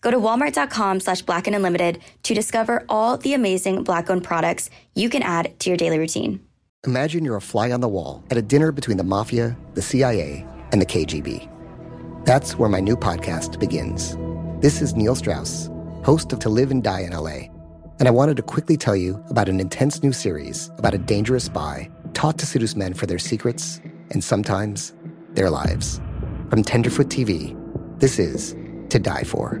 Go to walmart.com slash black and unlimited to discover all the amazing black owned products you can add to your daily routine. Imagine you're a fly on the wall at a dinner between the mafia, the CIA, and the KGB. That's where my new podcast begins. This is Neil Strauss, host of To Live and Die in LA. And I wanted to quickly tell you about an intense new series about a dangerous spy taught to seduce men for their secrets and sometimes their lives. From Tenderfoot TV, this is To Die For.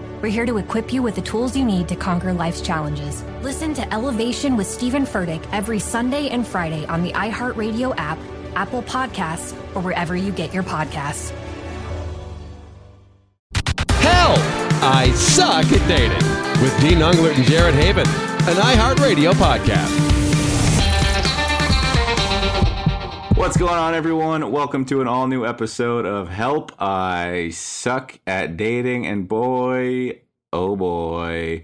We're here to equip you with the tools you need to conquer life's challenges. Listen to Elevation with Stephen Furtick every Sunday and Friday on the iHeartRadio app, Apple Podcasts, or wherever you get your podcasts. Help, I suck at dating with Dean Unglert and Jared Haibon, an iHeartRadio podcast. What's going on, everyone? Welcome to an all new episode of Help I Suck at Dating. And boy, oh boy,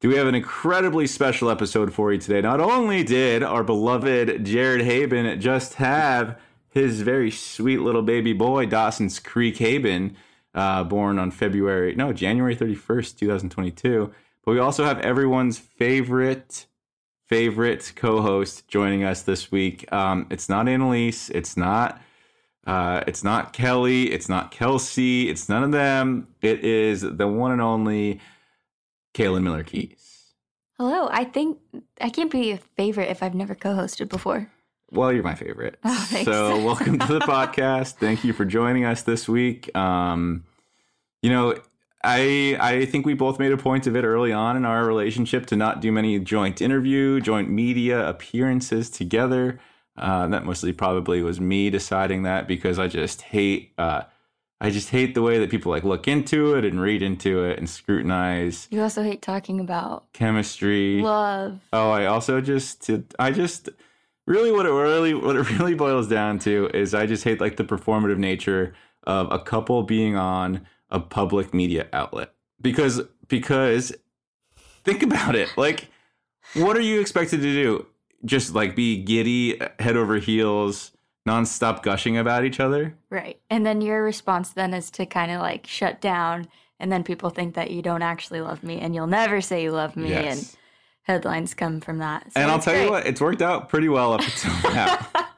do we have an incredibly special episode for you today. Not only did our beloved Jared Haibon just have his very sweet little baby boy, Dawson's Creek Haibon, uh, born on February, no, January 31st, 2022, but we also have everyone's favorite favorite co-host joining us this week. Um, it's not Annalise. It's not. Uh, it's not Kelly. It's not Kelsey. It's none of them. It is the one and only Caelynn Miller-Keyes. Hello. I think I can't be a favorite if I've never co-hosted before. Well, you're my favorite. Oh, so, welcome to the podcast. Thank you for joining us this week. Um, you know, I I think we both made a point of it early on in our relationship to not do many joint interview, joint media appearances together. Uh, that mostly probably was me deciding that because I just hate uh, I just hate the way that people like look into it and read into it and scrutinize You also hate talking about chemistry. love. Oh, I also just I just really what it really what it really boils down to is I just hate like the performative nature of a couple being on a public media outlet because because think about it like what are you expected to do just like be giddy head over heels nonstop gushing about each other Right. And then your response then is to kind of like shut down and then people think that you don't actually love me and you'll never say you love me Yes. and headlines come from that. So and I'll tell you what, it's worked out pretty well up until now.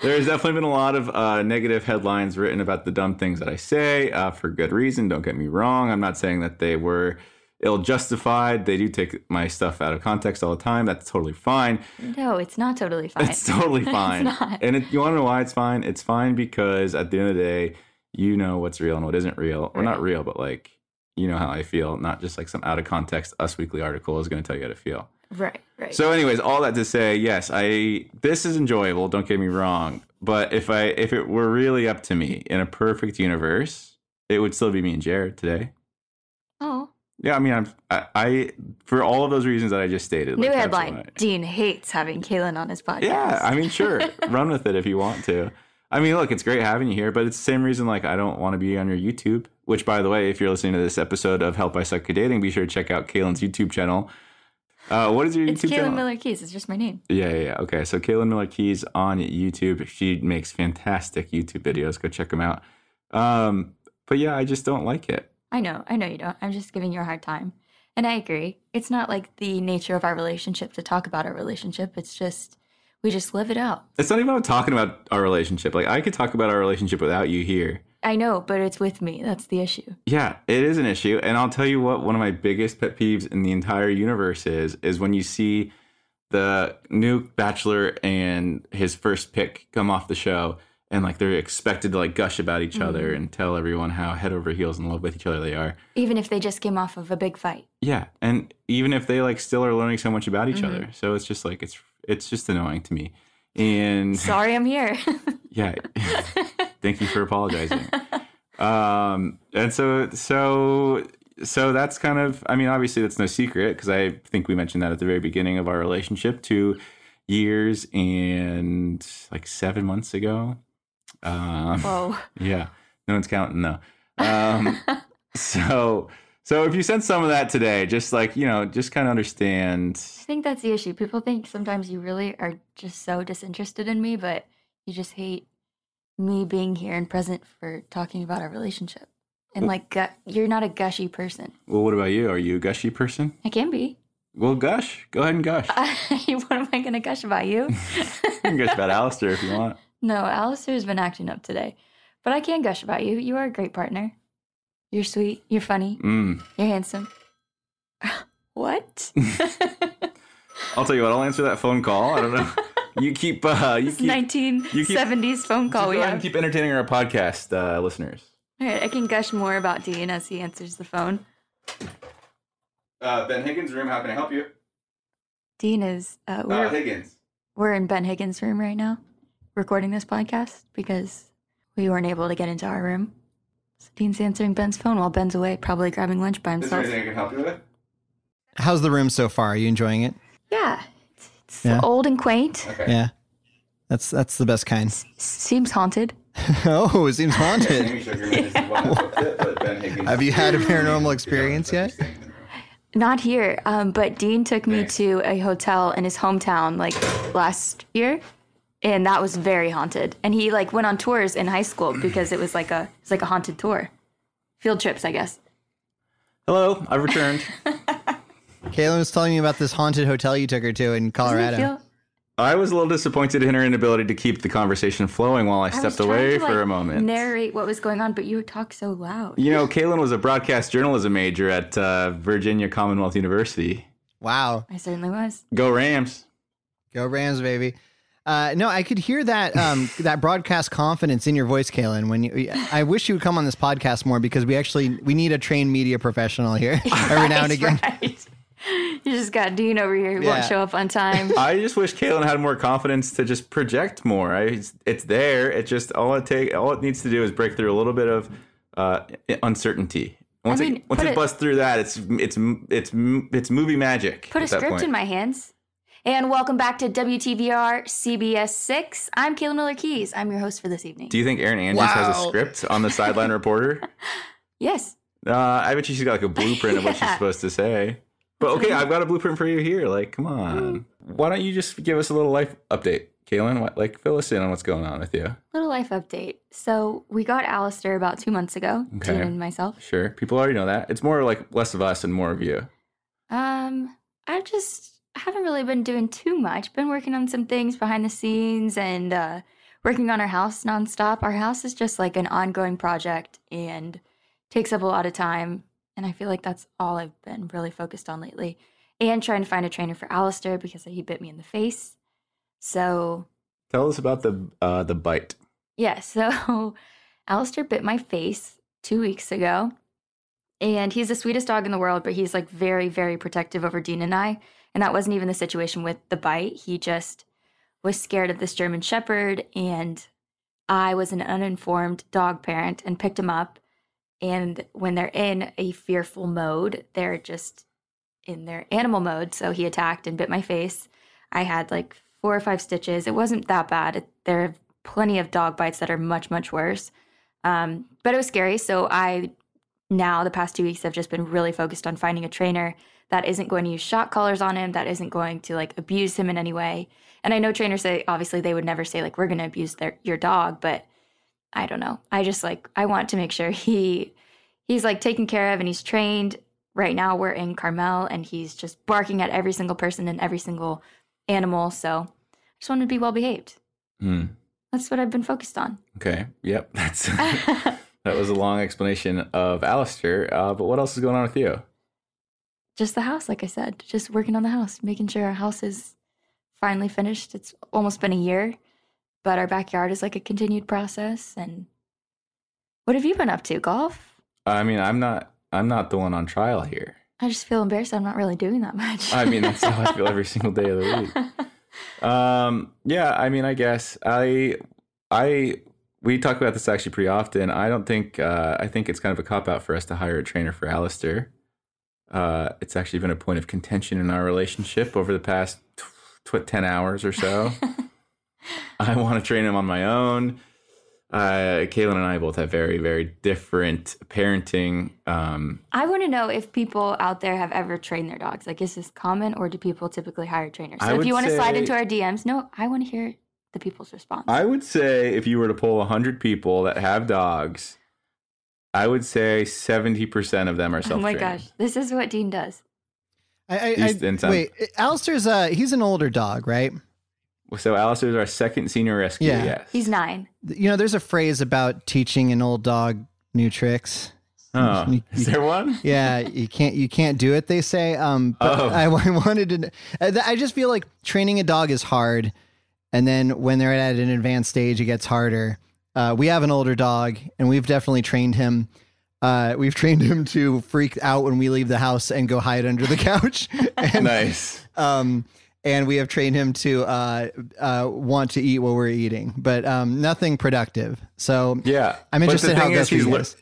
There's definitely been a lot of uh, negative headlines written about the dumb things that I say uh, for good reason. Don't get me wrong. I'm not saying that they were ill justified. They do take my stuff out of context all the time. That's totally fine. No, it's not totally fine. It's totally fine. not. And it, you want to know why it's fine? It's fine because at the end of the day, you know what's real and what isn't real. Or not real, but like, you know how I feel. Not just like some out of context Us Weekly article is going to tell you how to feel. Right, right. So, anyways, all that to say, yes, I this is enjoyable. Don't get me wrong, but if I if it were really up to me in a perfect universe, it would still be me and Jared today. oh, Yeah, I mean, I'm I, I for all of those reasons that I just stated. new like, headline. absolutely. Dean hates having Caelynn on his podcast. Yeah, I mean, sure, run with it if you want to. I mean, look, it's great having you here, but it's the same reason like I don't want to be on your YouTube. Which, by the way, if you're listening to this episode of Help I Suck at Dating, be sure to check out Caelynn's YouTube channel. Uh, what is your it's YouTube Caelynn channel? Miller-Keyes. It's just my name. Yeah, yeah, yeah. Okay, so Caelynn Miller-Keyes on YouTube. She makes fantastic YouTube videos. Go check them out. Um, but yeah, I just don't like it. I know, I know you don't. I'm just giving you a hard time. And I agree. It's not like the nature of our relationship to talk about our relationship. It's just, we just live it out. It's not even about talking about our relationship. Like I could talk about our relationship without you here. I know, but it's with me. That's the issue. Yeah, it is an issue. And I'll tell you what one of my biggest pet peeves in the entire universe is is when you see the new bachelor and his first pick come off the show and like they're expected to like gush about each other mm-hmm. and tell everyone how head over heels in love with each other they are. Even if they just came off of a big fight. Yeah, and even if they like still are learning so much about each mm-hmm. other, so it's just like it's it's just annoying to me. And Sorry, I'm here. yeah, thank you for apologizing. Um, and so so so that's kind of I mean obviously that's no secret because I think we mentioned that at the very beginning of our relationship two years and like seven months ago. Um, Whoa. yeah, no one's counting though. Um, so so if you sense some of that today, just like you know, just kind of understand. I think that's the issue. People think sometimes you really are just so disinterested in me, but you just hate me being here and present for talking about our relationship. And like, gu- you're not a gushy person. Well, what about you? Are you a gushy person? I can be. Well, gush. Go ahead and gush. what am I going to gush about you? You can gush about Alistair if you want. no, Alistair's been acting up today. But I can gush about you. You are a great partner. You're sweet. You're funny. Mm. You're handsome. what? I'll tell you what. I'll answer that phone call. I don't know. You keep. Uh, you keep. 1970s phone call we have. keep entertaining our podcast uh, listeners. All right, I can gush more about Dean as he answers the phone. Uh, ben Higgins' room. How can I help you? Dean is uh, we're Higgins. we're in Ben Higgins' room right now, recording this podcast because we weren't able to get into our room. So Dean's answering Ben's phone while Ben's away, probably grabbing lunch by himself. Is there anything I can help you with? How's the room so far? Are you enjoying it? Yeah, it's, it's Yeah. old and quaint. Yeah. That's that's the best kind. S- seems haunted. oh, it seems haunted. Have Have you had a paranormal experience yet? Not here, um, but Dean took me to a hotel in his hometown like last year, and that was very haunted. And he like went on tours in high school because it was like a it's like a haunted tour, field trips, I guess. Hello, I've returned. Caelynn was telling me about this haunted hotel you took her to in Colorado. feel- I was a little disappointed in her inability to keep the conversation flowing while I I stepped trying away to, for like, a moment. Narrate what was going on, but you talk so loud. You know, Caelynn was a broadcast journalism major at uh, Virginia Commonwealth University. Wow. I certainly was. Go Rams. Go Rams, baby. Uh, no, I could hear that um, that broadcast confidence in your voice, Caelynn. When you, I wish you would come on this podcast more because we actually we need a trained media professional here every now and again. Right. You just got Dean over here who Yeah. won't show up on time. I just wish Caelynn had more confidence to just project more. I, it's, it's there. It just all it take all it needs to do is break through a little bit of uh, uncertainty. Once mean, it once it it- busts through that, it's it's it's it's movie magic. Put a that script point. in my hands. And welcome back to WTVR CBS 6. I'm Caelynn Miller-Keyes. I'm your host for this evening. Do you think Erin Andrews has a script on the sideline reporter? yes. Uh, I bet you she's got like a blueprint of what she's supposed to say. But okay, I've got a blueprint for you here. Like, come on. Why don't you just give us a little life update, Caelynn? What, like, fill us in on what's going on with you. Little life update. So we got Alistair about two months ago, Okay. Dean and myself. Sure, people already know that. It's more like less of us and more of you. Um, I just haven't really been doing too much. Been working on some things behind the scenes and uh, working on our house nonstop. Our house is just like an ongoing project and takes up a lot of time. And I feel like that's all I've been really focused on lately. And trying to find a trainer for Alistair because he bit me in the face. So Tell us about the uh, the bite. yeah, so Alistair bit my face two weeks ago. And he's the sweetest dog in the world, but he's like very, very protective over Dean and I. And that wasn't even the situation with the bite. He just was scared of this German Shepherd. And I was an uninformed dog parent and picked him up. And when they're in a fearful mode, they're just in their animal mode. So he attacked and bit my face. I had like four or five stitches. It wasn't that bad. It, there are plenty of dog bites that are much, much worse. Um, but it was scary. So I now, the past two weeks, have just been really focused on finding a trainer that isn't going to use shot collars on him, that isn't going to like abuse him in any way. And I know trainers say, obviously, they would never say, like, we're going to abuse their, your dog, but I don't know. I just like, I want to make sure he, he's like taken care of and he's trained. Right now, we're in Carmel and he's just barking at every single person and every single animal. So I just want to be well behaved. Hmm. That's what I've been focused on. Okay. Yep. That's that was a long explanation of Alistair. Uh, but what else is going on with you? Just the house, like I said, just working on the house, making sure our house is finally finished. It's almost been a year, but our backyard is like a continued process. And what have you been up to? Golf? I mean, I'm not I'm not the one on trial here. I just feel embarrassed. I'm not really doing that much. I mean, that's how I feel every single day of the week. Um, yeah, I mean, I guess I I we talk about this actually pretty often. I don't think uh, I think it's kind of a cop out for us to hire a trainer for Alistair. Uh, it's actually been a point of contention in our relationship over the past tw- 10 hours or so. I want to train him on my own. Uh, Caelynn and I both have very, very different parenting. Um, I want to know if people out there have ever trained their dogs. Like, is this common or do people typically hire trainers? So if you want to slide into our DMs, no, I want to hear the people's response. I would say if you were to poll 100 people that have dogs, I would say 70% of them are self oh my gosh, this is what Dean does. I, I, I wait. Alistair's uh he's an older dog, right? So Alistair's our second senior rescue, Yeah. yes. He's nine. You know, there's a phrase about teaching an old dog new tricks. Oh, You- is there one? yeah, you can't you can't do it. They say. Um, but Oh. I, I wanted to. I I just feel like training a dog is hard, and then when they're at an advanced stage, it gets harder. Uh, we have an older dog, and we've definitely trained him. Uh, we've trained him to freak out when we leave the house and go hide under the couch. and, nice. um, and we have trained him to uh, uh, want to eat what we're eating, but um, nothing productive. So Yeah. I'm interested how is, he's, guys.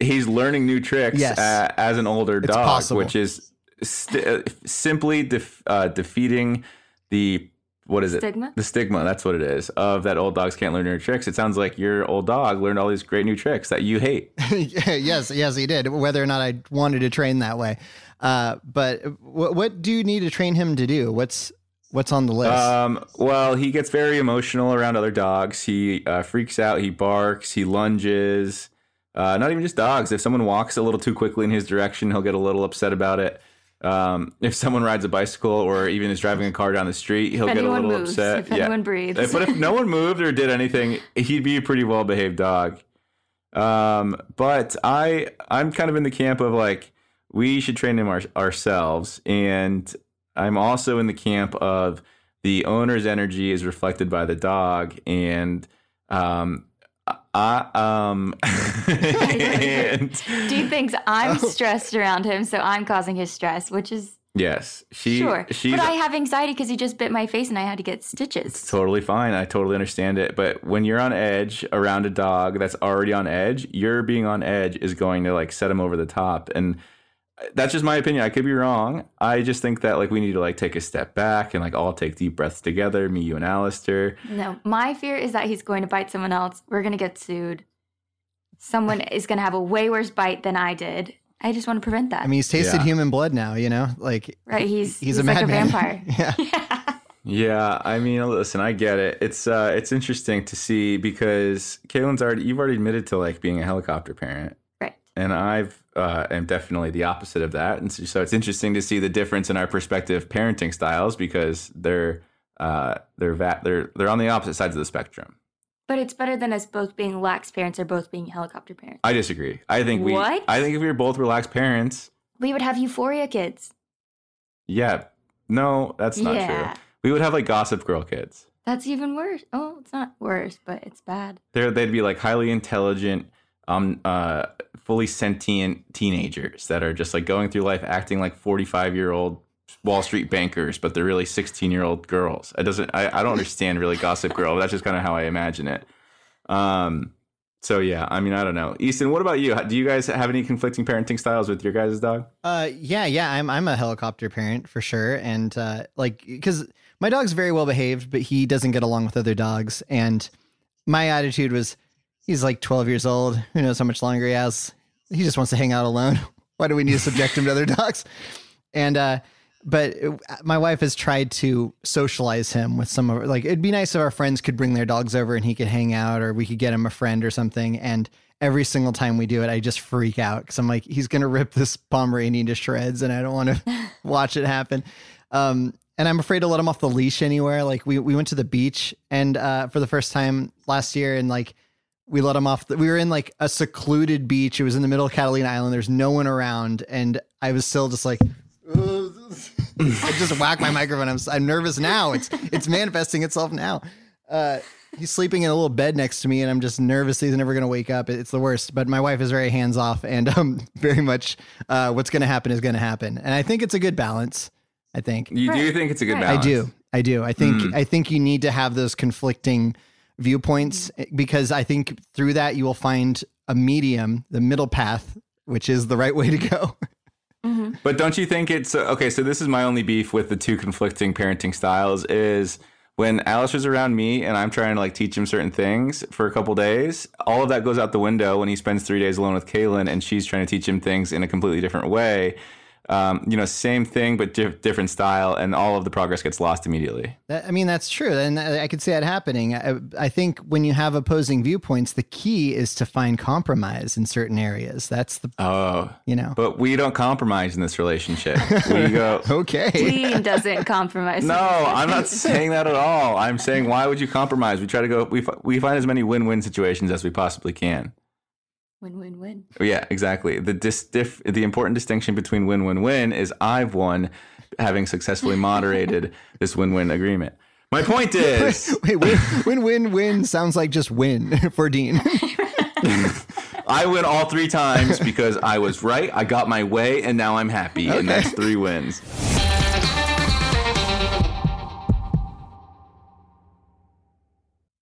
he's learning new tricks Yes. uh, as an older It's dog, possible. which is st- uh, simply def- uh, defeating the what is it? The stigma. That's what it is. Of that old dogs can't learn new tricks. It sounds like your old dog learned all these great new tricks that you hate. yes, yes, he did. Whether or not I wanted to train that way, uh, but what, what do you need to train him to do? What's what's on the list? Um, well, he gets very emotional around other dogs. He uh, freaks out. He barks. He lunges. Uh, not even just dogs. If someone walks a little too quickly in his direction, he'll get a little upset about it. Um, if someone rides a bicycle or even is driving a car down the street, he'll If get a little moves, upset. if anyone breathes. If- But if no one moved or did anything, he'd be a pretty well behaved dog. Um, but I I'm kind of in the camp of like we should train him our, ourselves, and I'm also in the camp of the owner's energy is reflected by the dog, and um, I um, and Dean thinks I'm stressed around him, so I'm causing his stress, which is yes, she sure. she's But I have anxiety because he just bit my face and I had to get stitches. totally fine. I totally understand it. But when you're on edge around a dog that's already on edge, your being on edge is going to like set him over the top. And that's just my opinion. I could be wrong. I just think that like we need to like take a step back and like all take deep breaths together, me, you, and Alistair. No, my fear is that he's going to bite someone else. We're going to get sued. Someone is going to have a way worse bite than I did. I just want to prevent that. I mean, he's tasted yeah. human blood now. You know, like right? He's he's, he's, a like a madman. vampire. yeah. Yeah, I mean, listen, I get it. It's uh, it's interesting to see because Caelynn's already you've already admitted to like being a helicopter parent, Right. And I've uh, am definitely the opposite of that. And so, so it's interesting to see the difference in our perspective parenting styles because they're uh, they're va- they're they're on the opposite sides of the spectrum. But it's better than us both being lax parents or both being helicopter parents. I disagree. I think we. What? I think if we were both relaxed parents, We would have euphoria kids. yeah, no, that's not Yeah. true. We would have like Gossip Girl kids. That's even worse. Oh, it's not worse, but it's bad. They're, they'd be like highly intelligent, um, uh, fully sentient teenagers that are just like going through life acting like 45 year old Wall Street bankers, but they're really 16 year old girls. It doesn't, I, I don't understand really Gossip Girl. But that's just kind of how I imagine it. Um, so yeah, I mean, I don't know. Easton, what about you? Do you guys have any conflicting parenting styles with your guys' dog? Uh, yeah, yeah. I'm I'm a helicopter parent for sure, and uh, like because my dog's very well behaved, but he doesn't get along with other dogs. And my attitude was, he's like 12 years old. Who knows how much longer he has? He just wants to hang out alone. Why do we need to subject him to other dogs? And uh, but my wife has tried to socialize him with some of like it'd be nice if our friends could bring their dogs over and he could hang out, or we could get him a friend or something. And every single time we do it, I just freak out because I'm like, he's gonna rip this Pomeranian to shreds, and I don't want to watch it happen. Um, and I'm afraid to let him off the leash anywhere. Like we we went to the beach and uh, for the first time last year, and like we let him off. The, we were in like a secluded beach. It was in the middle of Catalina Island. There's no one around, and I was still just like, I just whack my microphone. I'm, I'm nervous now. It's it's manifesting itself now. Uh, he's sleeping in a little bed next to me, and I'm just nervous he's never going to wake up. It's the worst. But my wife is very hands off, and um, very much uh, what's going to happen is going to happen. And I think it's a good balance. I think You do think it's a good Right. balance? I do. I do. I think Mm. I think you need to have those conflicting viewpoints because I think through that you will find a medium, the middle path, which is the right way to go. Mm-hmm. But don't you think it's okay? So this is my only beef with the two conflicting parenting styles is when Alistair's around me and I'm trying to like teach him certain things for a couple days. All of that goes out the window when he spends three days alone with Caelynn and she's trying to teach him things in a completely different way. Um, you know, same thing but di- different style, and all of the progress gets lost immediately. That, I mean, that's true. And I I could see that happening. I, I think when you have opposing viewpoints, the key is to find compromise in certain areas. That's the, Oh, you know. but we don't compromise in this relationship. We go. Okay. Dean doesn't compromise. No, I'm not saying that at all. I'm saying why would you compromise? We try to go. We fi- we find as many win-win situations as we possibly can. Win, win, win. Oh, yeah, exactly. The dis- dif- the important distinction between win-win-win is I've won, having successfully moderated this win-win agreement. My point is, Wait, win, win, win, win sounds like just win for Dean. I win all three times because I was right. I got my way, and now I'm happy, and that's three wins.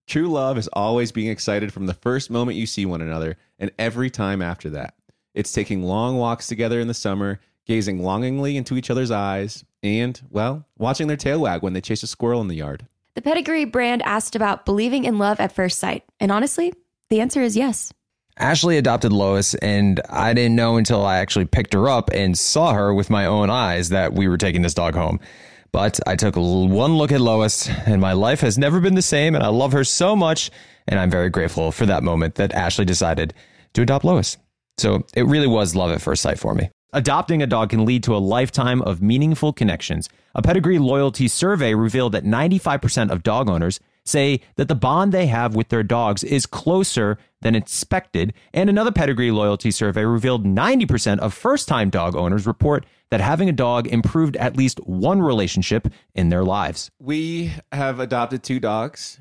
True love is always being excited from the first moment you see one another and every time after that. It's taking long walks together in the summer, gazing longingly into each other's eyes, and, well, watching their tail wag when they chase a squirrel in the yard. The Pedigree brand asked about believing in love at first sight. And honestly, the answer is yes. Ashley adopted Lois, and I didn't know until I actually picked her up and saw her with my own eyes that we were taking this dog home. But I took one look at Lois, and my life has never been the same, and I love her so much. And I'm very grateful for that moment that Ashley decided to adopt Lois. So it really was love at first sight for me. Adopting a dog can lead to a lifetime of meaningful connections. A pedigree loyalty survey revealed that 95% of dog owners say that the bond they have with their dogs is closer than expected. And another pedigree loyalty survey revealed 90% of first time dog owners report that having a dog improved at least one relationship in their lives. We have adopted two dogs.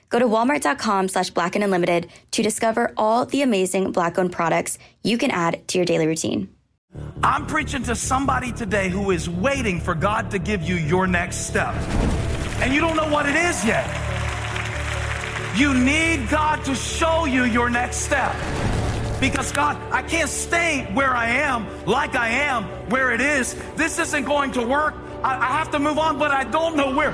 Go to walmart.com slash black and unlimited to discover all the amazing black owned products you can add to your daily routine. I'm preaching to somebody today who is waiting for God to give you your next step. And you don't know what it is yet. You need God to show you your next step. Because God, I can't stay where I am, like I am, where it is. This isn't going to work. I, I have to move on, but I don't know where.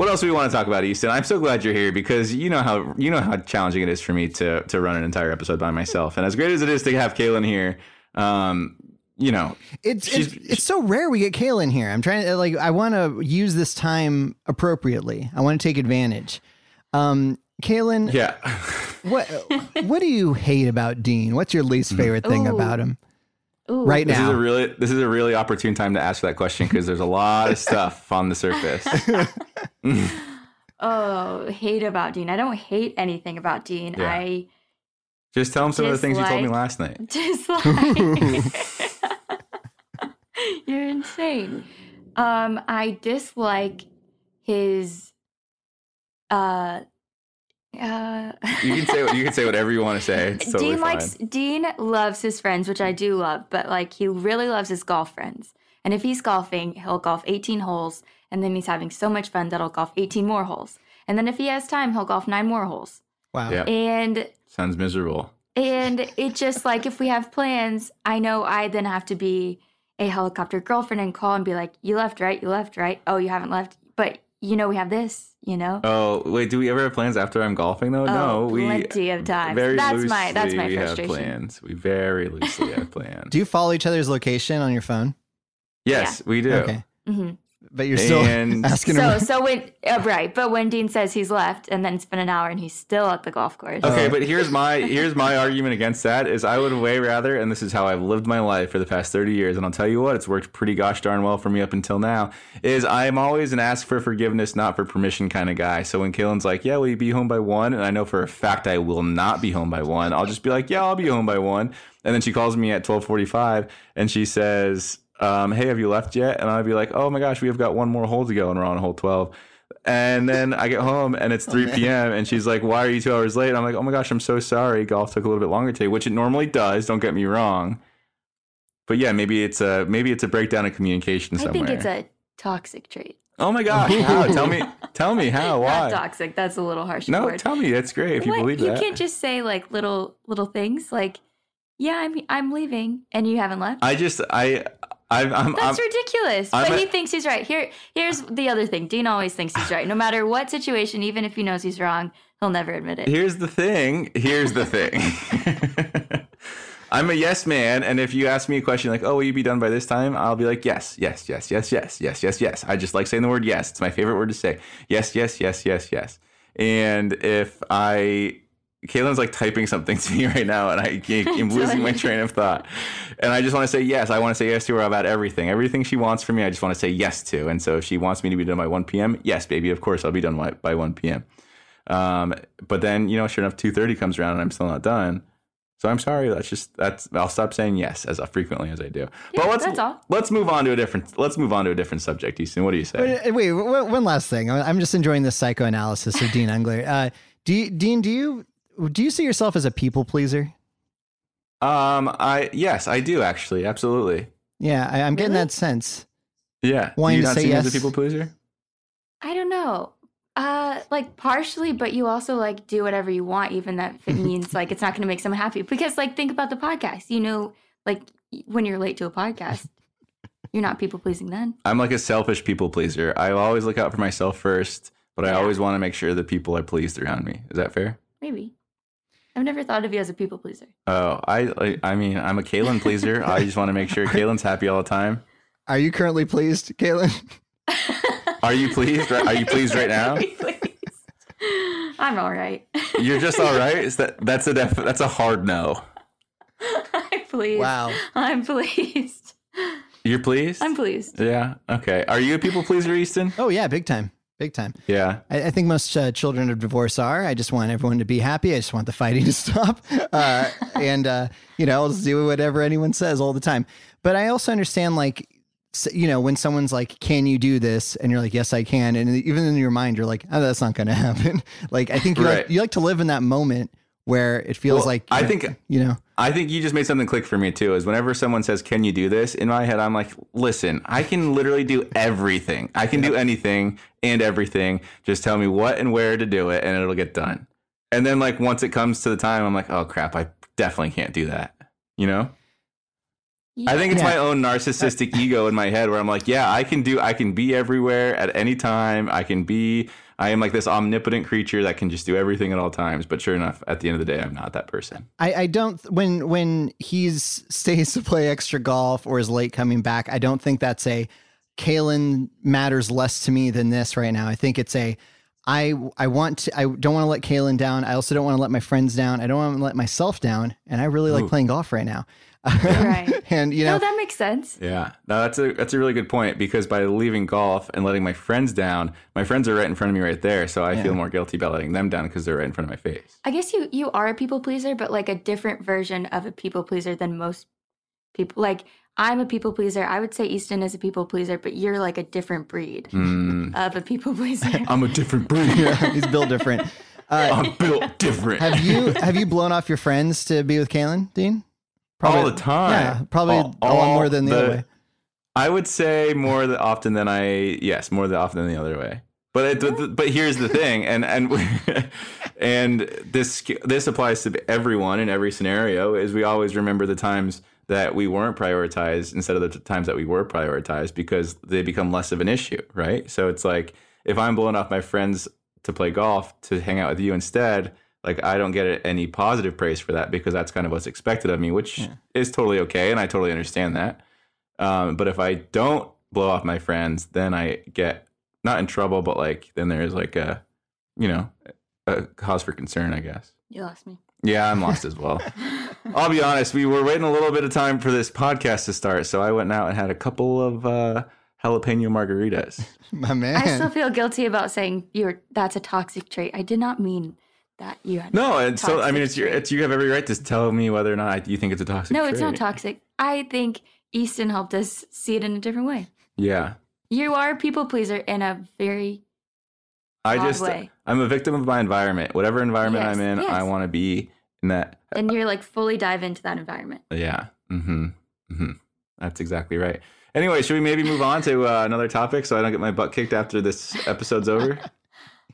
What else do we want to talk about, Easton? I'm so glad you're here because you know how you know how challenging it is for me to to run an entire episode by myself. And as great as it is to have Caelynn here, um, you know, it's it's, it's so rare we get Caelynn here. I'm trying to like I want to use this time appropriately. I want to take advantage. Um, Caelynn, yeah. what what do you hate about Dean? What's your least favorite thing Ooh. about him? Ooh. Right This is a really this is a really opportune time to ask that question because there's a lot of stuff on the surface. Oh, hate about Dean. I don't hate anything about Dean. Yeah. I Just tell him some of the things you told me last night. dislike. You're insane. Um, I dislike his. Uh, uh, You can say you can say whatever you want to say. It's totally Dean fine. likes Dean loves his friends, which I do love, but like he really loves his golf friends. And if he's golfing, he'll golf 18 holes, and then he's having so much fun that he'll golf 18 more holes. And then if he has time, he'll golf nine more holes. Wow. Yeah. And Sounds miserable. and it just like if we have plans, I know I then have to be a helicopter girlfriend and call and be like, "You left, right? You left, right? Oh, you haven't left, but you know we have this, you know." Oh wait, do we ever have plans after I'm golfing though? no, we Oh, plenty of times. very That's my- that's loosely my we have plans. We very loosely have plans. Do you follow each other's location on your phone? Yes, we do. Okay. hmm But you're still And- asking So him. so when uh, right, but when Dean says he's left, and then it's been an hour and he's still at the golf course. Okay, but here's my here's my argument against that is I would way rather, and this is how I've lived my life for the past 30 years, and I'll tell you what, it's worked pretty gosh darn well for me up until now. Is I'm always an ask for forgiveness, not for permission kind of guy. So when Caelynn's like, "Yeah, will you be home by one?" and I know for a fact I will not be home by one, I'll just be like, "Yeah, I'll be home by one." And then she calls me at 12:45, and she says, um, "Hey, have you left yet?" And I'd be like, "Oh my gosh, we have got one more hole to go, and we're on hole 12." And then I get home and it's 3 p.m. and she's like, Why are you two hours late? And I'm like, Oh my gosh, I'm so sorry. Golf took a little bit longer today, which it normally does. Don't get me wrong. But yeah, maybe it's a maybe it's a breakdown of communication I think it's a toxic trait. oh my gosh, how? Tell me, tell me how? Not Why? toxic. That's a little harsh. No, word. tell me. That's great if you What? believe you that. can't just say like little little things like, "Yeah, I'm I'm leaving," and you haven't left. I just I I I'm, That's I'm ridiculous. I'm but a- he thinks he's right. Here, here's the other thing. Dean always thinks he's right, no matter what situation. Even if he knows he's wrong, he'll never admit it. Here's the thing. Here's the thing. I'm a yes man, and if you ask me a question like, "Oh, will you be done by this time?" I'll be like, "Yes, yes, yes, yes, yes, yes, yes, yes." I just like saying the word yes. It's my favorite word to say. Yes, yes, yes, yes, yes. And if I, Caelynn's like typing something to me right now, and I, I'm losing my train of thought. And I just want to say yes. I want to say yes to her about everything. Everything she wants from me, I just want to say yes to. And so if she wants me to be done by 1 p.m., yes, baby, of course I'll be done by- by 1 p.m. Um, but then you know, sure enough, two thirty comes around and I'm still not done. So I'm sorry. That's just that's. I'll stop saying yes as frequently as I do. but let's that's all. let's move on to a different. Let's move on to a different subject, Easton. What do you say? Wait, wait, wait, one last thing. I'm just enjoying this psychoanalysis of Dean Unglert. Uh, do you, Dean, do you do you see yourself as a people pleaser? Um, I yes, I do actually, absolutely. Yeah, I, I'm getting that sense. Yeah. Wanting do you to not say see me as a yes? people pleaser? I don't know. Uh, like partially, but you also like do whatever you want, even that if it means like it's not going to make someone happy. Because like think about the podcast. You know, like when you're late to a podcast, you're not people pleasing then. I'm like a selfish people pleaser. I always look out for myself first, but I always want to make sure that people are pleased around me. Is that fair? Maybe. I've never thought of you as a people pleaser. Oh, I I- I mean, I'm a Caelynn pleaser. I just want to make sure Caelynn's happy all the time. Are you currently pleased, Caitlin? Are you pleased? Are you pleased right now? I'm all right. You're just all right. Is that that's a def, that's a hard no. I'm pleased. Wow. I'm pleased. You're pleased? I'm pleased. Yeah. Okay. Are you a people pleaser, Easton? Oh yeah, big time, big time. Yeah. I, I think most uh, children of divorce are. I just want everyone to be happy. I just want the fighting to stop, uh, and uh, you know, I'll just do whatever anyone says all the time. But I also understand, like, you know, when someone's like, "Can you do this?" and you're like, "Yes, I can," and even in your mind, you're like, "Oh, that's not going to happen." like, I think you like, you like to live in that moment where it feels Well, like I think- you know. I think you just made something click for me too. Is whenever someone says, "Can you do this?" In my head, I'm like, "Listen, I can literally do everything. I can do anything and everything. Just tell me what and where to do it, and it'll get done." And then, like, once it comes to the time, I'm like, "Oh crap, I definitely can't do that." You know? I think it's Yeah. my own narcissistic ego in my head where I'm like, "Yeah, I can do. I can be everywhere at any time. I can be." I am like this omnipotent creature that can just do everything at all times. But sure enough, at the end of the day, I'm not that person. I, I don't when when he's stays to play extra golf or is late coming back. I don't think that's a Caelynn matters less to me than this right now. I think it's a I I want to I don't want to let Caelynn down. I also don't want to let my friends down. I don't want to let myself down. And I really like playing golf right now. Right. and you know no, that makes sense. Yeah, no, that's a that's a really good point because by leaving golf and letting my friends down, my friends are right in front of me right there, so I feel more guilty about letting them down because they're right in front of my face. I guess you you are a people pleaser, but like a different version of a people pleaser than most people. Like I'm a people pleaser. I would say Easton is a people pleaser, but you're like a different breed Mm, of a people pleaser. I'm a different breed. he's built different. Uh, I'm built different. have you have you blown off your friends to be with Caelynn, Dean? All the time? Yeah, probably All- a lot more than the, other way. I would say more often than I yes, more often than the other way. But it, but here's the thing, and and and this this applies to everyone in every scenario. Is we always remember the times that we weren't prioritized instead of the times that we were prioritized because they become less of an issue, right? So it's like if I'm blowing off my friends to play golf to hang out with you instead, like I don't get any positive praise for that because that's kind of what's expected of me, which is totally okay, and I totally understand that. Um, but if I don't blow off my friends, then I get not in trouble, but like then there's like a, you know, a cause for concern, I guess. you lost me. Yeah, I'm lost as well. I'll be honest. We were waiting a little bit of time for this podcast to start, so I went out and had a couple of uh, jalapeno margaritas. My man. I still feel guilty about saying you're that's a toxic trait. I did not mean that you had No, and so I mean, it's your, trait. it's you have every right to tell me whether or not you think it's a toxic. No, it's not toxic. I think Easton helped us see it in a different way. Yeah, You are a people pleaser in a very I just way. I'm a victim of my environment. Whatever environment Yes, I'm in, I want to be in that. and you're like fully dive into that environment. Yeah. Mm-hmm. Mm-hmm. That's exactly right. Anyway, should we maybe move on to uh, another topic so I don't get my butt kicked after this episode's over?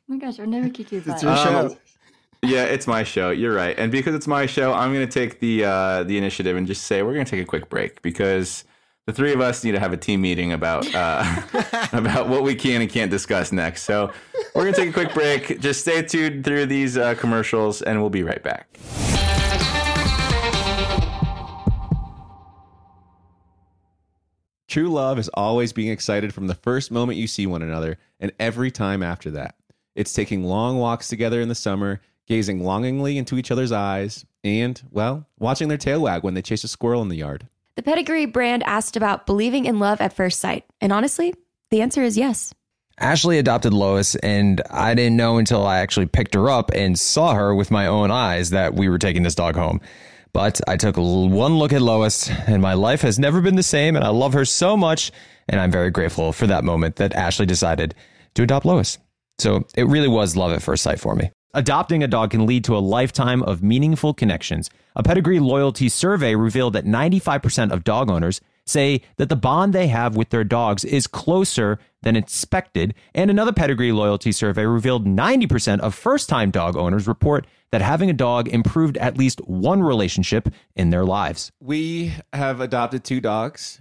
Oh my gosh, I've never kicked you It's butt. your Um, show. Yeah, it's my show. You're right. And because it's my show, I'm going to take the uh, the initiative and just say we're going to take a quick break because the three of us need to have a team meeting about uh, about what we can and can't discuss next. So we're going to take a quick break. Just stay tuned through these uh, commercials, and we'll be right back. True love is always being excited from the first moment you see one another and every time after that. It's taking long walks together in the summer, gazing longingly into each other's eyes, and, well, watching their tail wag when they chase a squirrel in the yard. The Pedigree brand asked about believing in love at first sight. And honestly, the answer is yes. Ashley adopted Lois, and I didn't know until I actually picked her up and saw her with my own eyes that we were taking this dog home. But I took one look at Lois, and my life has never been the same, and I love her so much. And I'm very grateful for that moment that Ashley decided to adopt Lois. So it really was love at first sight for me. Adopting a dog can lead to a lifetime of meaningful connections. A pedigree loyalty survey revealed that 95% of dog owners say that the bond they have with their dogs is closer than expected. And another pedigree loyalty survey revealed 90% of first time dog owners report that having a dog improved at least one relationship in their lives. We have adopted two dogs.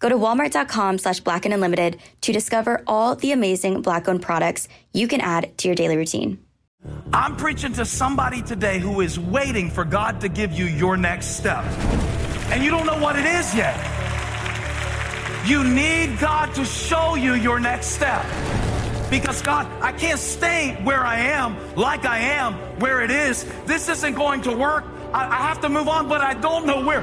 Go to walmart.com slash black and unlimited to discover all the amazing black owned products you can add to your daily routine. I'm preaching to somebody today who is waiting for God to give you your next step. And you don't know what it is yet. You need God to show you your next step. Because God, I can't stay where I am, like I am, where it is. This isn't going to work. I, I have to move on, but I don't know where.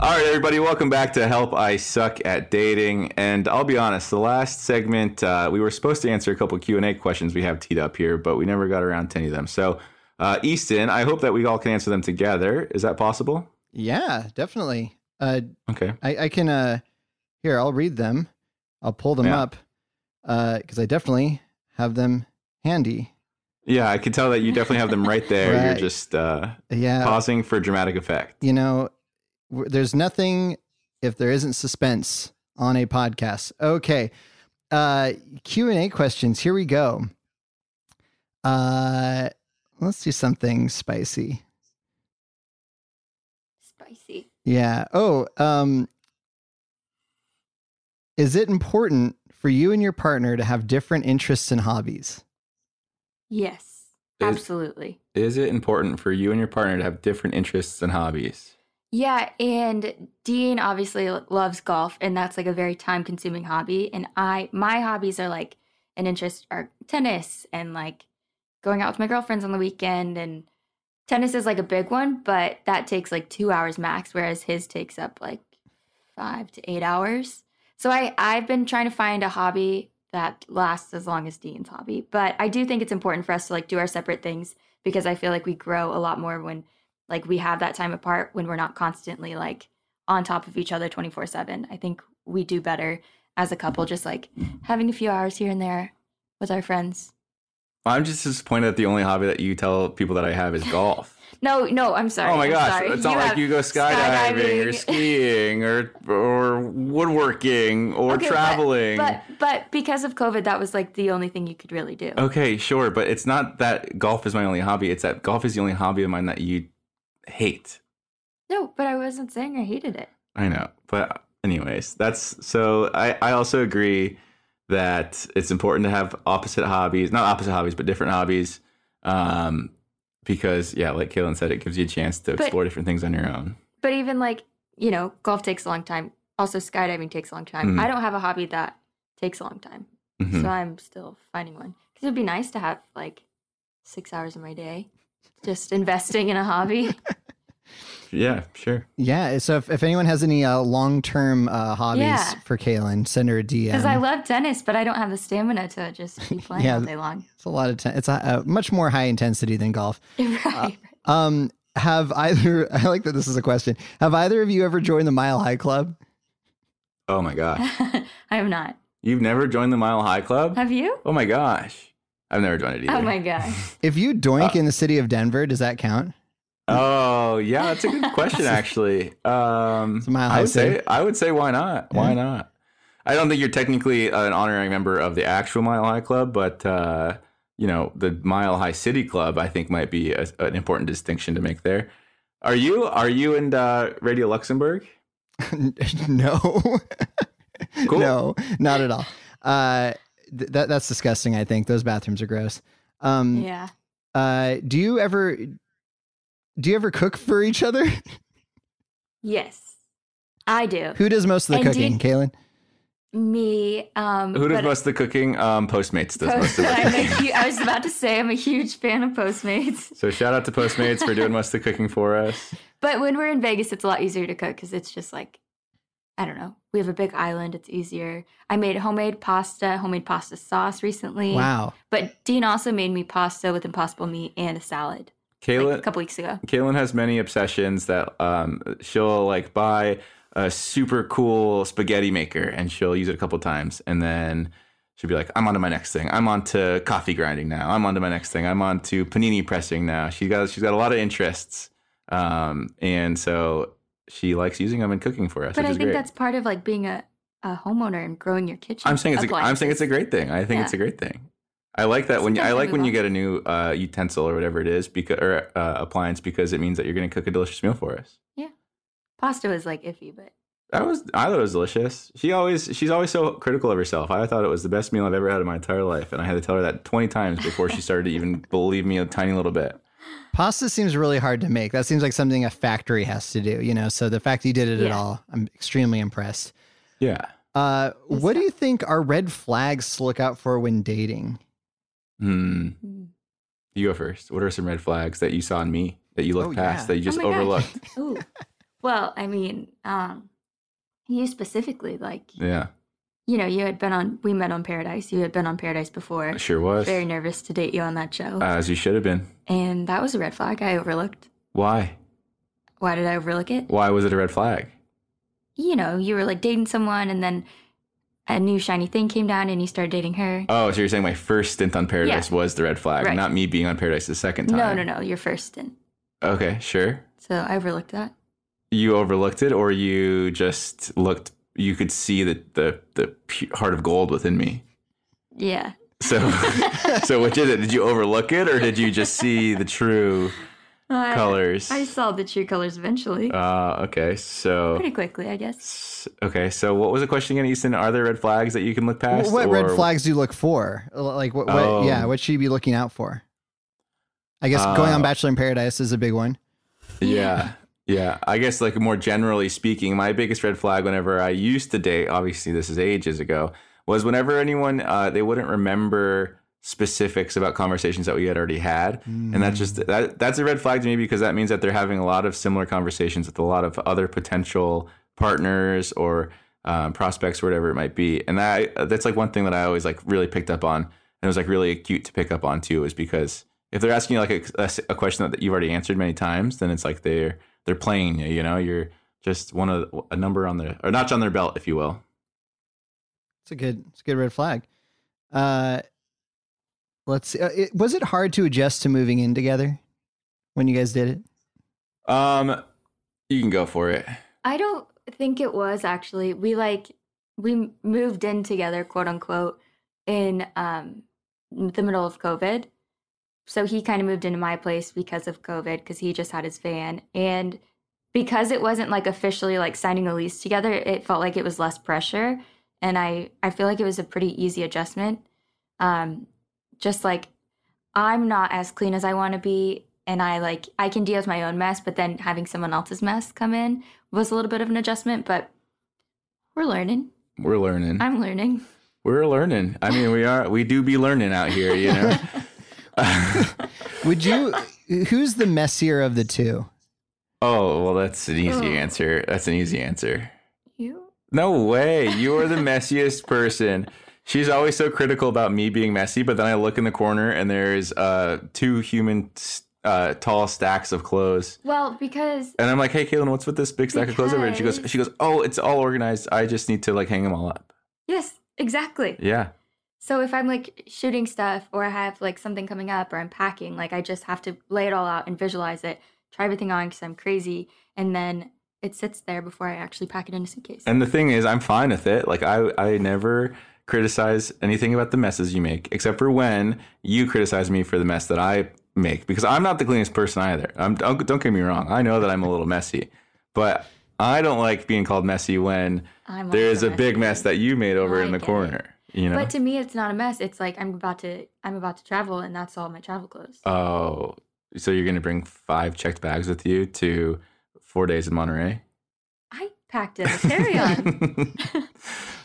All right, everybody, welcome back to Help I Suck at Dating. And I'll be honest, the last segment uh, we were supposed to answer a couple Q and A questions we have teed up here, but we never got around to any of them. So, uh, Easton, I hope that we all can answer them together. Is that possible? Yeah, definitely. Uh, okay. I, I can. Uh, here, I'll read them. I'll pull them Yeah. up because I definitely have them handy. Yeah, I can tell that you definitely have them right there. You're just uh, Yeah. pausing for dramatic effect. You know, there's nothing if there isn't suspense on a podcast. Okay. Uh Q&A questions. Here we go. Uh let's do something spicy. Spicy. Yeah. Oh, um is it important for you and your partner to have different interests and hobbies? Yes, Is- absolutely. Is it important for you and your partner to have different interests and hobbies? Yeah, and Dean obviously loves golf, and that's like a very time-consuming hobby. And I, my hobbies are like an interest are tennis and like going out with my girlfriends on the weekend. And tennis is like a big one, but that takes like two hours max, whereas his takes up like five to eight hours. So I, I've been trying to find a hobby that lasts as long as Dean's hobby. But I do think it's important for us to like do our separate things because I feel like we grow a lot more when like we have that time apart when we're not constantly like on top of each other 24/7. I think we do better as a couple just like having a few hours here and there with our friends. I'm just disappointed that the only hobby that you tell people that I have is golf. No, no, I'm sorry. oh my I'm gosh, sorry. it's not like you go skydiving, or skiing or or woodworking or Okay, but- traveling. But, but because of COVID that was like the only thing you could really do. okay, sure, but it's not that golf is my only hobby. It's that golf is the only hobby of mine that you hate. No, but I wasn't saying I hated it. I know, but anyways, that's so. I I also agree that it's important to have opposite hobbies, not opposite hobbies, but different hobbies, um, because yeah, like Caelynn said, it gives you a chance to But- explore different things on your own. But even like, you know, golf takes a long time. Also skydiving takes a long time. Mhm. I don't have a hobby that takes a long time. Mhm. So I'm still finding one. Cuz it'd be nice to have like 6 hours of my day just investing in a hobby. Yeah, sure. Yeah. So if, if anyone has any uh, long term uh, hobbies Yeah. for Caelynn, send her a DM. Cuz I love tennis, but I don't have the stamina to just keep playing Yeah. all day long. It's a lot of ten- it's a, uh much more high intensity than golf. right. Um, have either I like that this is a question. Have either of you ever joined the Mile High Club? Oh my gosh. I have not. You've never joined the Mile High Club? Have you? Oh my gosh. I've never joined it either. Oh my gosh. If you doink Uh, in the city of Denver, does that count? Oh yeah, that's a good question actually. Um, Mile I High would say City. I would say why not? Why not? I don't think you're technically an honorary member of the actual Mile High Club, but uh, you know the Mile High City Club. I think might be a, an important distinction to make there. Are you are you in uh, Radio Luxembourg? no. Cool. No, not at all. Uh, th- that that's disgusting. I think those bathrooms are gross. Um, Yeah. Uh, do you ever do you ever cook for each other? Yes. I do. Who does most of the And cooking, you- Caelynn? Me. Um, Who does most of the cooking? Um, Postmates does most of the I'm cooking. I was about to say I'm a huge fan of Postmates. So shout out to Postmates for doing most of the cooking for us. But when we're in Vegas, it's a lot easier to cook because it's just like, I don't know. We have a big island. It's easier. I made homemade pasta, homemade pasta sauce recently. Wow. But Dean also made me pasta with impossible meat and a salad Kayla, a couple weeks ago. Caelynn has many obsessions that um, she'll like buy a super cool spaghetti maker and she'll use it a couple times and then she'll be like, I'm on to my next thing. I'm on to coffee grinding now. I'm on to my next thing. I'm on to panini pressing now. She got she's got a lot of interests. Um, and so she likes using them and cooking for us, But I think great. that's part of like being a, a homeowner and growing your kitchen. I'm saying it's a, I'm saying it's a great thing. I think it's a great thing. I like that when you, I like when you get a new uh, utensil or whatever it is because or uh, appliance because it means that you're going to cook a delicious meal for us. Yeah. Pasta was like iffy, but That was I thought it was delicious. She always she's always so critical of herself. I thought it was the best meal I've ever had in my entire life, and I had to tell her that 20 times before she started to even believe me a tiny little bit. Pasta seems really hard to make. That seems like something a factory has to do, you know. So the fact you did it at all, I'm extremely impressed. Yeah. Uh, what do you think are red flags to look out for when dating? Hmm. Hmm. You go first. What are some red flags that you saw in me that you looked Oh, past yeah. that you just Oh overlooked? Ooh. well, I mean, um, you specifically, like, Yeah, you know, you had been on, we met on Paradise. You had been on Paradise before. I sure was. Very nervous to date you on that show. As you should have been. and that was a red flag I overlooked. Why? Why did I overlook it? Why was it a red flag? You know, you were like dating someone and then a new shiny thing came down and you started dating her. Oh, so you're saying my first stint on Paradise Yeah. was the red flag, Right. not me being on Paradise the second time. No, no, no. Your first stint. Okay, sure. So I overlooked that. You overlooked it, or you just looked. You could see the the the heart of gold within me. Yeah. So, so which is it? Did you overlook it, or did you just see the true I- colors? I saw the true colors eventually. Uh, okay, so Pretty quickly, I guess. okay, so what was the question again, Easton? Are there red flags that you can look past? what red flags do you look for? Like what? what Oh. Yeah, what should you be looking out for? I guess going on Uh, Bachelor in Paradise is a big one. Yeah. Yeah. I guess like more generally speaking, my biggest red flag whenever I used to date, obviously this is ages ago, was whenever anyone uh, they wouldn't remember specifics about conversations that we had already had. And that's just that that's a red flag to me because that means that they're having a lot of similar conversations with a lot of other potential partners or um, prospects or whatever it might be. And that that's like one thing that I always like really picked up on and it was like really acute to pick up on too is because if they're asking you like a, a, a question that you've already answered many times, then it's like they're they're playing you. You know, you're just one of a number on their or notch on their belt, if you will. It's a good, it's a good red flag. Uh, let's see. Uh, it, was it hard to adjust to moving in together when you guys did it? Um, you can go for it. I don't think it was actually. We like we moved in together, quote unquote, in um the middle of COVID. So he kind of moved into my place because of COVID because he just had his van and because it wasn't like officially like signing a lease together, it felt like it was less pressure and I I feel like it was a pretty easy adjustment. Um just like I'm not as clean as I want to be and I like I can deal with my own mess, but then having someone else's mess come in was a little bit of an adjustment, but we're learning. We're learning. I'm learning. We're learning. I mean, we are. We do be learning out here. You know. Would you? who's the messier of the two? oh well, that's an easy Oh. answer. That's an easy answer. You? No way. You are the messiest person. She's always so critical about me being messy, but then I look in the corner and there's uh, two human uh, tall stacks of clothes. Well, because And I'm like, "Hey, Caelynn, what's with this big stack of clothes over?" here?" And she goes, "She goes, oh, it's all organized. I just need to like hang them all up." yes, exactly. Yeah. So if I'm like shooting stuff or I have like something coming up or I'm packing, like I just have to lay it all out and visualize it, try everything on because I'm crazy, and then it sits there before I actually pack it in a suitcase. And the thing is, I'm fine with it. Like I, I never criticize anything about the messes you make, except for when you criticize me for the mess that I make, because I'm not the cleanest person either. I'm, don't, don't get me wrong. I know that I'm a little messy, but I don't like being called messy when I'm there's also a big mess that you made over I in the get it. corner. You know? But to me, it's not a mess. It's like I'm about to I'm about to travel, and that's all my travel clothes. oh, so you're gonna bring five checked bags with you to four days in Monterey? I packed in a carry on.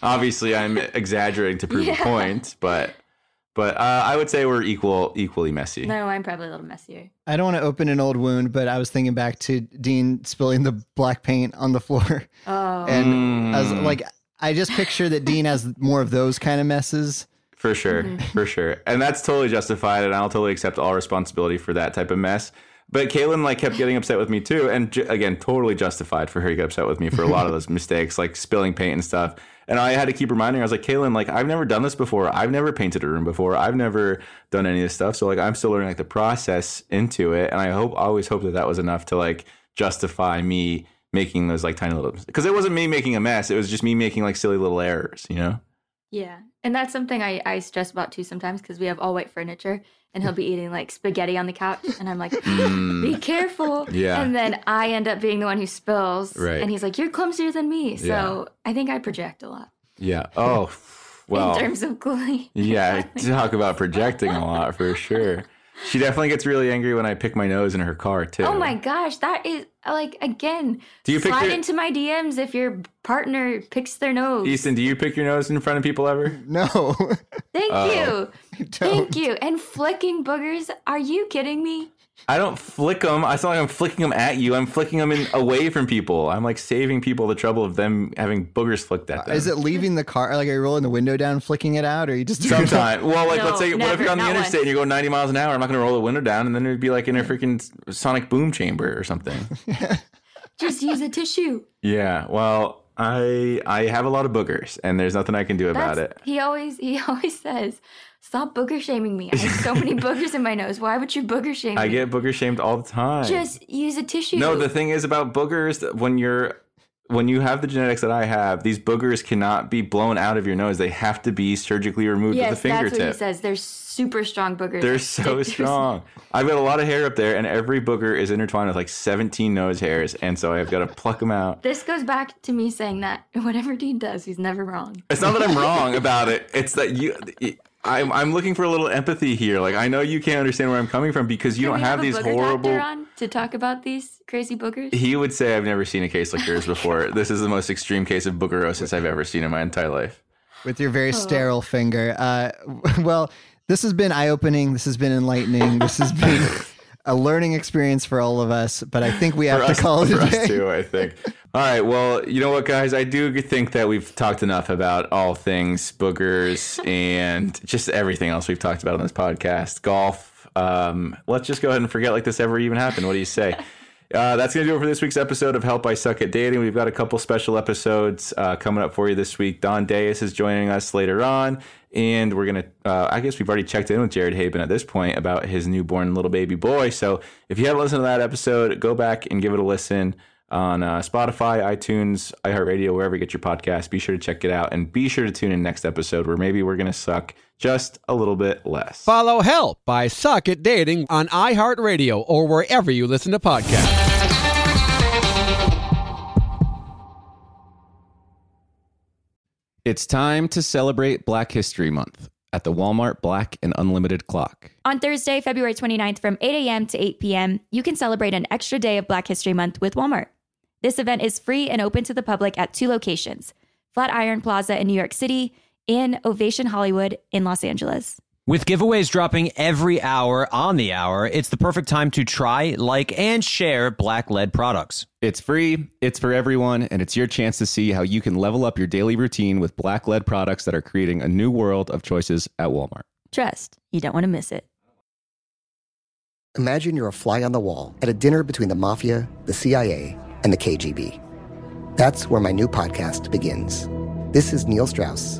Obviously, I'm exaggerating to prove Yeah. a point, but but uh, I would say we're equal, equally messy. no, I'm probably a little messier. I don't want to open an old wound, but I was thinking back to Dean spilling the black paint on the floor. Oh, And I was Mm. like, I just picture that Dean has more of those kind of messes. For sure, for sure, and that's totally justified, and I'll totally accept all responsibility for that type of mess. But Caelynn like kept getting upset with me too, and ju- again, totally justified for her to get upset with me for a lot of those mistakes, like spilling paint and stuff. And I had to keep reminding her, I was like, Caelynn, like I've never done this before. I've never painted a room before. I've never done any of this stuff. So like I'm still learning like the process into it, and I hope always hope that that was enough to like justify me making those like tiny little because it wasn't me making a mess. It was just me making like silly little errors, you know. yeah, and that's something I I stress about too sometimes because we have all white furniture, and he'll be eating like spaghetti on the couch, and I'm like, be careful. Mm. Yeah. And then I end up being the one who spills, Right. And he's like, you're clumsier than me. So Yeah. I think I project a lot Yeah. Oh, well. in terms of clean. Yeah, talk about projecting a lot for sure. She definitely gets really angry when I pick my nose in her car too. Oh my gosh, that is like again. Do you pick slide your- into my DMs if your partner picks their nose? Easton, do you pick your nose in front of people ever? No. Thank Oh. you, thank you. And flicking boogers? Are you kidding me? I don't flick them. I sound like I'm flicking them at you. I'm flicking them in away from people. I'm like saving people the trouble of them having boogers flicked at them. Is it leaving the car? Like, are you rolling the window down, flicking it out, or you just Sometimes. Well, like, No, let's say, what if you're on the not interstate and you're going 90 miles an hour? I'm not going to roll the window down, and then it'd be like in a freaking sonic boom chamber or something. Just use a tissue. yeah. Well, I I have a lot of boogers, and there's nothing I can do about That's- it. He always he always says, "Stop booger shaming me. I have so many boogers in my nose. Why would you booger shame me? I me? get booger shamed all the time. Just use a tissue." No, the thing is about boogers that when you're when you have the genetics that I have, these boogers cannot be blown out of your nose. They have to be surgically removed yes, with the that's what he says. They're super strong boogers. They're so strong. I've got a lot of hair up there, and every booger is intertwined with like 17 nose hairs, and so I've got to pluck them out. This goes back to me saying that whatever Dean does, he's never wrong. It's not that I'm wrong about it. It's that you. I'm, I'm looking for a little empathy here. Like I know you can't understand where I'm coming from because you Can don't we have, a these booger horrible. on to talk about these crazy boogers. He would say I've never seen a case like yours before. this is the most extreme case of boogerosis I've ever seen in my entire life. with your very Oh. sterile finger. Uh, well, this has been eye opening. This has been enlightening. This has been a learning experience for all of us. But I think we have to us, call it for a us day. too. I think. All right. Well, you know what, guys? I do think that we've talked enough about all things boogers and just everything else we've talked about on this podcast. Golf. Um, let's just go ahead and forget like this ever even happened. What do you say? Uh, that's going to do it for this week's episode of Help I Suck at Dating. We've got a couple special episodes uh, coming up for you this week. Don Deus is joining us later on. And we're going to, uh, I guess we've already checked in with Jared Haibon at this point about his newborn little baby boy. So if you haven't listened to that episode, go back and give it a listen on uh, Spotify, iTunes, iHeartRadio, wherever you get your podcast. Be sure to check it out. And be sure to tune in next episode where maybe we're going to suck just a little bit less. Follow Help I Suck at Dating on iHeartRadio or wherever you listen to podcasts. It's time to celebrate Black History Month at the Walmart Black and Unlimited Clock. On Thursday, February 29th from 8 a.m. to 8 p.m., you can celebrate an extra day of Black History Month with Walmart. This event is free and open to the public at two locations Flatiron Plaza in New York City and Ovation Hollywood in Los Angeles. With giveaways dropping every hour on the hour, it's the perfect time to try, like, and share black led products. It's free, it's for everyone, and it's your chance to see how you can level up your daily routine with black led products that are creating a new world of choices at Walmart. Trust, you don't want to miss it. Imagine you're a fly on the wall at a dinner between the mafia, the CIA, and the KGB. That's where my new podcast begins. This is Neil Strauss,